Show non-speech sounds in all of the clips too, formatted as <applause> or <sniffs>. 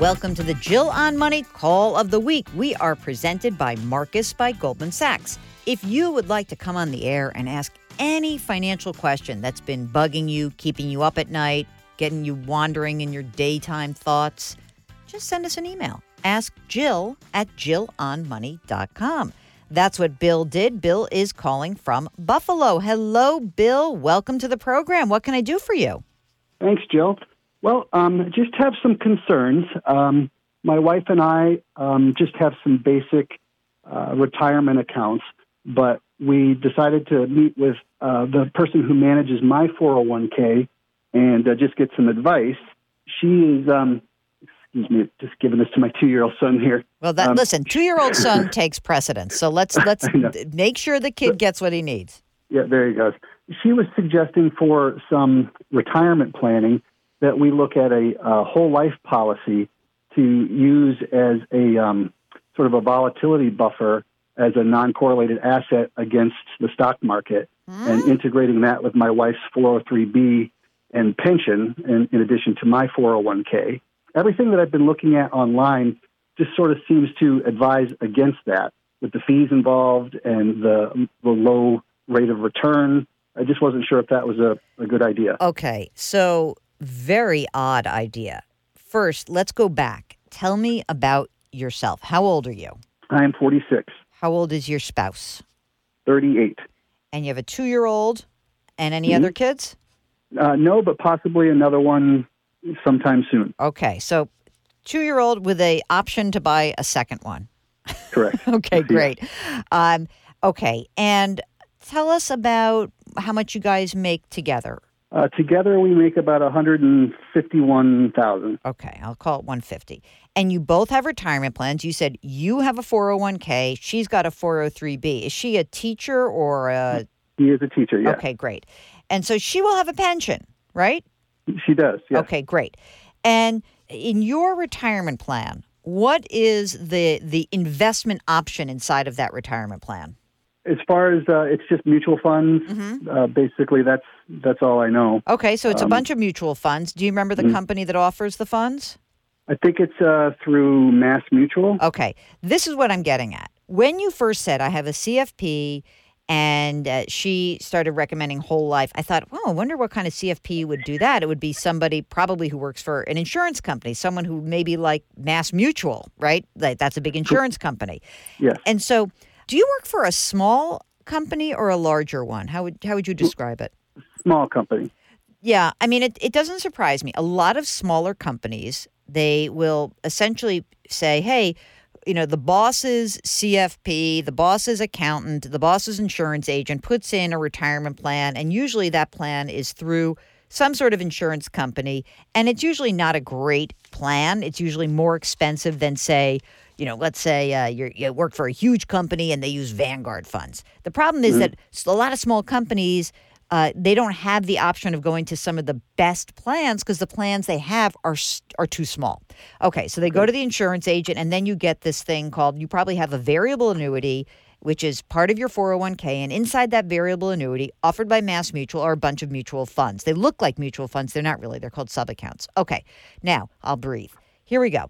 Welcome to the Jill on Money Call of the Week. We are presented by Marcus by Goldman Sachs. If you would like to come on the air and ask any financial question that's been bugging you, keeping you up at night, getting you wandering in your daytime thoughts, just send us an email. Ask Jill at jillonmoney.com. That's what Bill did. Bill is calling from Buffalo. Hello, Bill. Welcome to the program. What can I do for you? Thanks, Jill. Well, um, just have some concerns. Um, my wife and I um, just have some basic uh, retirement accounts, but we decided to meet with uh, the person who manages my 401k and uh, just get some advice. She is, um, excuse me, just giving this to my two-year-old son here. Well, that Um, listen, two-year-old <laughs> son takes precedence. So let's <laughs> let's make sure the kid gets what he needs. Yeah, there he goes. She was suggesting for some retirement planning that we look at a, a whole life policy to use as a um, sort of a volatility buffer as a non correlated asset against the stock market and integrating that with my wife's 403b and pension in, in addition to my 401k. Everything that I've been looking at online just sort of seems to advise against that with the fees involved and the, the low rate of return. I just wasn't sure if that was a, a good idea. Okay, so very odd idea. First, let's go back. Tell me about yourself. How old are you? I am 46, How old is your spouse? 38. And you have a two-year-old and any Mhm. other kids? Uh, no, but possibly another one sometime soon. Okay, so two-year-old with a option to buy a second one. Correct. <laughs> Okay, Yeah. great. Um, okay, and tell us about how much you guys make together. Uh, together, we make about 151,000. Okay, I'll call it 150. And you both have retirement plans. You said you have a 401k, she's got a 403b. Is she a teacher or a He is a teacher. Yeah, Okay, great. And so she will have a pension, right? she does. Yes. Okay, great. And in your retirement plan, what is the the investment option inside of that retirement plan? As far as uh, it's just mutual funds, Mm-hmm. uh, basically that's that's all I know. Okay, so it's a Um, bunch of mutual funds. Do you remember the Mhm. company that offers the funds? I think it's uh, through Mass Mutual. Okay, this is what I'm getting at. When you first said I have a CFP and uh, she started recommending whole life, I thought, well, I wonder what kind of CFP would do that. It would be somebody probably who works for an insurance company, someone who maybe like Mass Mutual, right? Like that's a big insurance company. Yes. And so, do you work for a small company or a larger one? How would how would you describe it? Small company. Yeah, I mean, it, it doesn't surprise me. A lot of smaller companies, they will essentially say, hey, you know, the boss's CFP, the boss's accountant, the boss's insurance agent puts in a retirement plan, and usually that plan is through some sort of insurance company, and it's usually not a great plan. It's usually more expensive than, say, you know, let's say uh, you're, you work for a huge company and they use Vanguard funds. The problem is that a lot of small companies uh, they don't have the option of going to some of the best plans because the plans they have are are too small. Okay, so they go to the insurance agent, and then you get this thing called you probably have a variable annuity, which is part of your 401k, and inside that variable annuity, offered by Mass Mutual, are a bunch of mutual funds. They look like mutual funds, they're not really. They're called sub accounts. Okay, now I'll breathe. Here we go.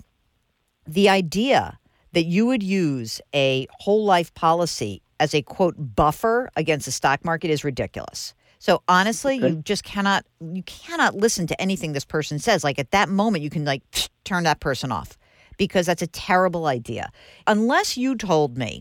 The idea that you would use a whole life policy as a quote buffer against the stock market is ridiculous. So honestly, Okay. you just cannot you cannot listen to anything this person says. Like at that moment, you can like <sniffs> turn that person off because that's a terrible idea. Unless you told me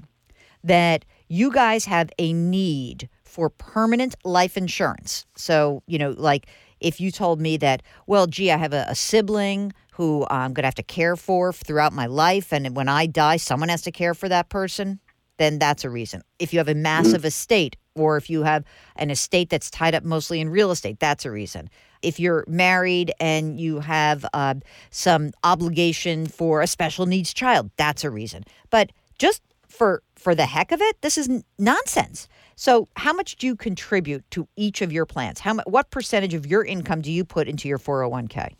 that you guys have a need for permanent life insurance. So, you know, like if you told me that, well, gee, I have a, a sibling who I'm going to have to care for throughout my life, and when I die, someone has to care for that person, then that's a reason. If you have a massive estate, or if you have an estate that's tied up mostly in real estate, that's a reason. If you're married and you have uh, some obligation for a special needs child, that's a reason. But just for for the heck of it, this is n- nonsense. So, how much do you contribute to each of your plans? How what percentage of your income do you put into your 401k?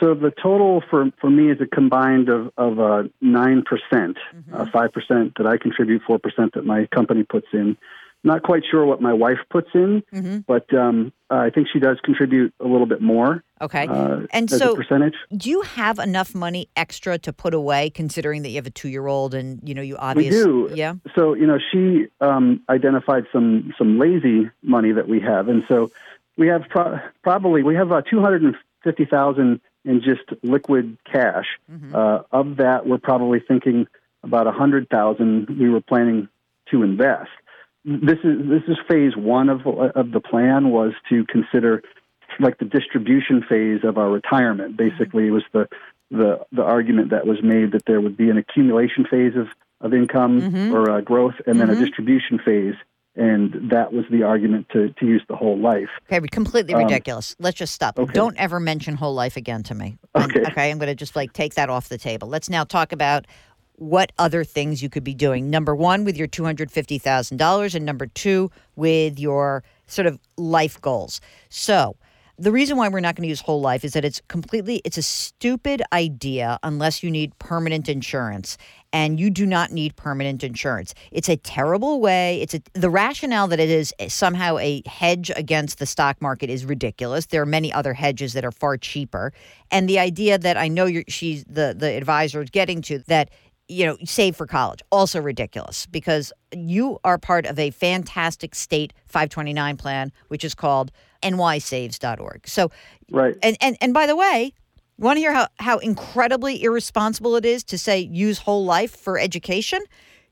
So the total for, for me is a combined of, of uh, a 9%, mm-hmm. Uh, 5% that I contribute, 4% that my company puts in. Not quite sure what my wife puts in, mm-hmm. but um, I think she does contribute a little bit more. Okay. Uh, and so percentage. Do you have enough money extra to put away considering that you have a 2-year-old and you know you obviously we do. yeah. So, you know, she um, identified some some lazy money that we have and so we have pro- probably we have uh, 250,000 in just liquid cash. Mm-hmm. Uh, of that, we're probably thinking about a hundred thousand. We were planning to invest. This is this is phase one of of the plan was to consider like the distribution phase of our retirement. Basically, it was the the the argument that was made that there would be an accumulation phase of of income Mhm. or uh, growth, and then a Mhm. distribution phase, and that was the argument to to use the whole life. Okay, completely Um, ridiculous. Let's just stop. okay. Don't ever mention whole life again to me. Okay. okay, I'm going to just like take that off the table. Let's now talk about what other things you could be doing. Number one, with your $250,000, and number two, with your sort of life goals. So, the reason why we're not going to use whole life is that it's completely it's a stupid idea unless you need permanent insurance and you do not need permanent insurance it's a terrible way it's a, the rationale that it is eh, somehow a hedge against the stock market is ridiculous there are many other hedges that are far cheaper and the idea that i know you're she's the the advisor is getting to that you know, save for college. Also ridiculous because you are part of a fantastic state 529 plan, which is called nysaves.org. So, Right. and, and, and by the way, you want to hear how, how incredibly irresponsible it is to say use whole life for education?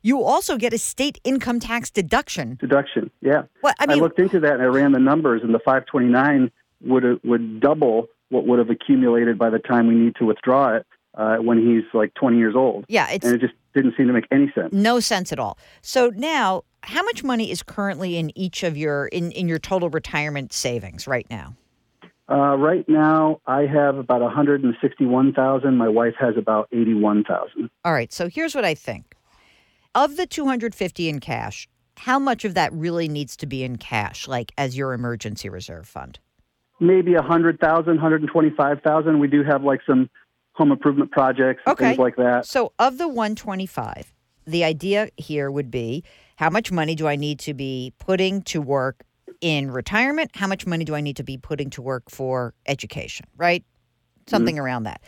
You also get a state income tax deduction. Deduction. Yeah. I mean, looked into that and I ran the numbers, and the 529 would would double what would have accumulated by the time we need to withdraw it uh, when he's like 20 years old. yeah, it's and it just didn't seem to make any sense. no sense at all. So now, how much money is currently in each of your in, in your total retirement savings right now? Uh, right now, I have about 161,000. My wife has about 81,000. All right. So here's what I think. Of the 250 in cash, how much of that really needs to be in cash, like as your emergency reserve fund? Maybe 100,000, 125,000. We do have like some home improvement projects and Okay. things like that. So of the 125, the idea here would be how much money do I need to be putting to work in retirement? How much money do I need to be putting to work for education, right? Something mm-hmm. around that.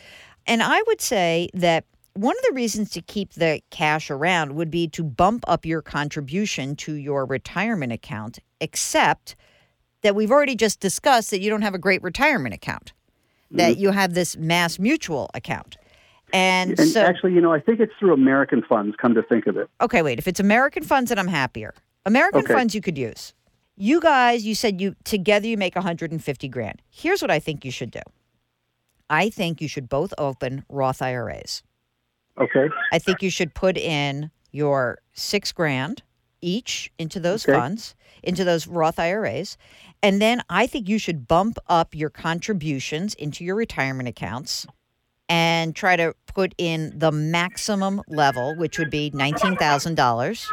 And I would say that one of the reasons to keep the cash around would be to bump up your contribution to your retirement account, except that we've already just discussed that you don't have a great retirement account, that mm-hmm. you have this mass mutual account. And, And so actually, you know, I think it's through American funds, come to think of it. Okay, wait. If it's American funds, then I'm happier. American Okay. funds you could use. You guys, you said you together you make 150 grand. Here's what I think you should do. I think you should both open Roth IRAs. Okay. I think you should put in your six grand each into those Okay. funds, into those Roth IRAs. And then I think you should bump up your contributions into your retirement accounts and try to put in the maximum level, which would be $19,000.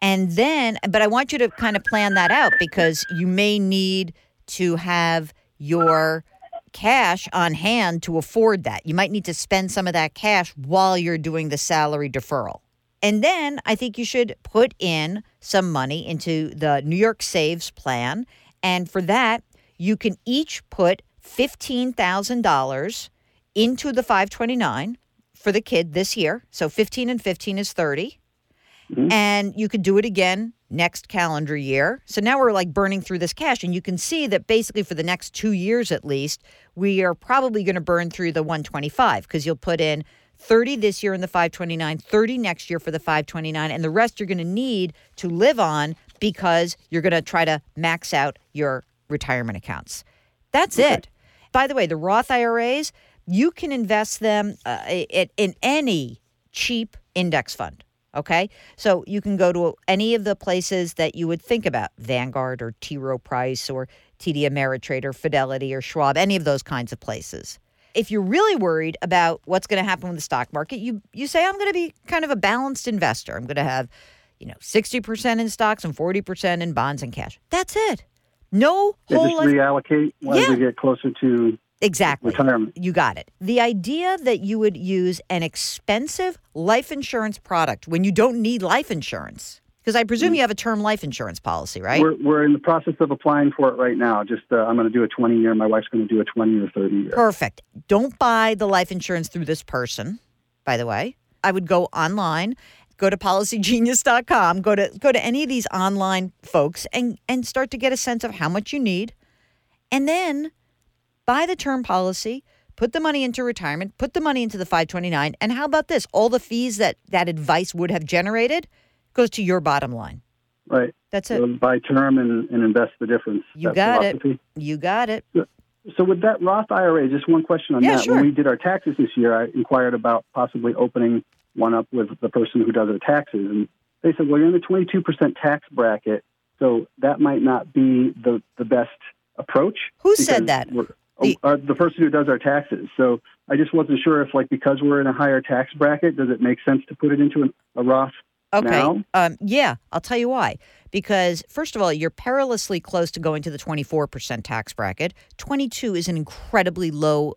And then, but I want you to kind of plan that out because you may need to have your cash on hand to afford that. You might need to spend some of that cash while you're doing the salary deferral. And then I think you should put in some money into the New York Saves plan. And for that, you can each put $15,000 into the 529 for the kid this year. So 15 and 15 is 30. And you could do it again next calendar year. So now we're like burning through this cash. And you can see that basically for the next two years at least, we are probably going to burn through the 125 because you'll put in 30 this year in the 529, 30 next year for the 529, and the rest you're going to need to live on because you're going to try to max out your retirement accounts. That's it. By the way, the Roth IRAs, you can invest them uh, i- in any cheap index fund. Okay. So you can go to any of the places that you would think about Vanguard or T. Rowe Price or TD Ameritrade or Fidelity or Schwab, any of those kinds of places. If you're really worried about what's going to happen with the stock market, you, you say, I'm going to be kind of a balanced investor. I'm going to have, you know, 60% in stocks and 40% in bonds and cash. That's it. No whole just life. reallocate as Yeah. we get closer to Exactly. retirement. You got it. The idea that you would use an expensive life insurance product when you don't need life insurance, Because I presume you have a term life insurance policy, right? We're, we're in the process of applying for it right now. Just uh, I'm going to do a 20 year. My wife's going to do a 20 or 30 year. Perfect. Don't buy the life insurance through this person, by the way. I would go online, go to policygenius.com, go to go to any of these online folks and and start to get a sense of how much you need. And then buy the term policy, put the money into retirement, put the money into the 529, and how about this? All the fees that that advice would have generated goes to your bottom line. Right. That's it. So buy term and, and invest the difference. You That got it. You got it. So with that Roth IRA, just one question on Yeah, that. sure. When we did our taxes this year, I inquired about possibly opening one up with the person who does our taxes, and they said, "Well, you're in the 22% tax bracket, so that might not be the the best approach." Who said that? We're- The- uh, the person who does our taxes. So I just wasn't sure if, like, because we're in a higher tax bracket, does it make sense to put it into an, a Roth Okay. Um, yeah, I'll tell you why. Because first of all, you're perilously close to going to the 24% tax bracket. 22 is an incredibly low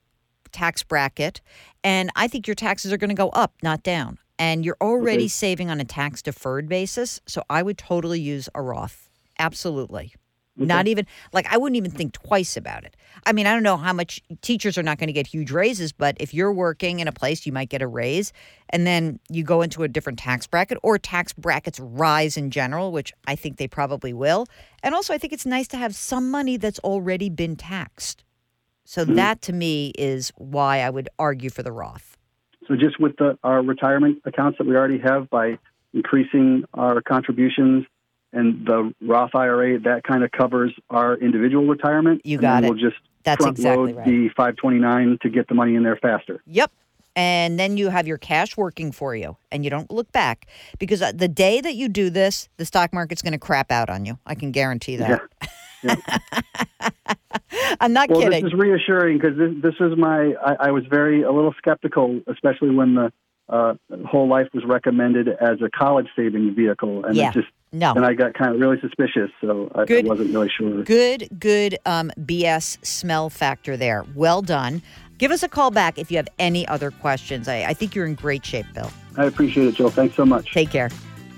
tax bracket, and I think your taxes are going to go up, not down. And you're already Okay. saving on a tax deferred basis, so I would totally use a Roth. Absolutely. Okay. Not even like I wouldn't even think twice about it. I mean, I don't know how much teachers are not going to get huge raises, but if you're working in a place, you might get a raise, and then you go into a different tax bracket, or tax brackets rise in general, which I think they probably will. And also, I think it's nice to have some money that's already been taxed. So hmm. that to me is why I would argue for the Roth. So just with the, our retirement accounts that we already have, by increasing our contributions and the Roth IRA, that kind of covers our individual retirement. You got it. We'll just That's front exactly load right. the 529 to get the money in there faster. Yep. And then you have your cash working for you and you don't look back because uh, the day that you do this, the stock market's going to crap out on you. I can guarantee that. <laughs> I'm not Well, kidding. this is reassuring because this, this is my. I, I was very a little skeptical, especially when the uh, whole life was recommended as a college savings vehicle, and Yeah. it just no. and I got kind of really suspicious, so I, I wasn't really sure. Good, good um, BS smell factor there. Well done. Give us a call back if you have any other questions. I, I think you're in great shape, Bill. I appreciate it, Joe. Thanks so much. Take care.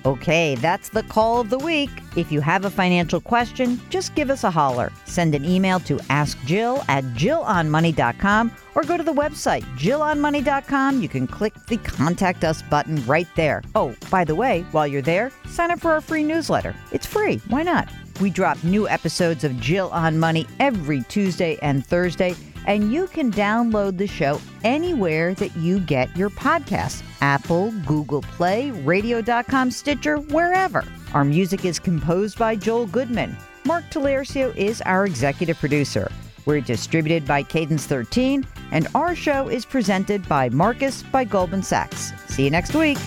Okay, that's the call of the week. If you have a financial question, just give us a holler. Send an email to askjill at jillonmoney.com or go to the website jillonmoney.com. You can click the contact us button right there. Oh, by the way, while you're there, sign up for our free newsletter. It's free. Why not? We drop new episodes of Jill on Money every Tuesday and Thursday, and you can download the show anywhere that you get your podcasts Apple, Google Play, radio.com, Stitcher, wherever. Our music is composed by Joel Goodman. Mark Talercio is our executive producer. We're distributed by Cadence 13, and our show is presented by Marcus by Goldman Sachs. See you next week.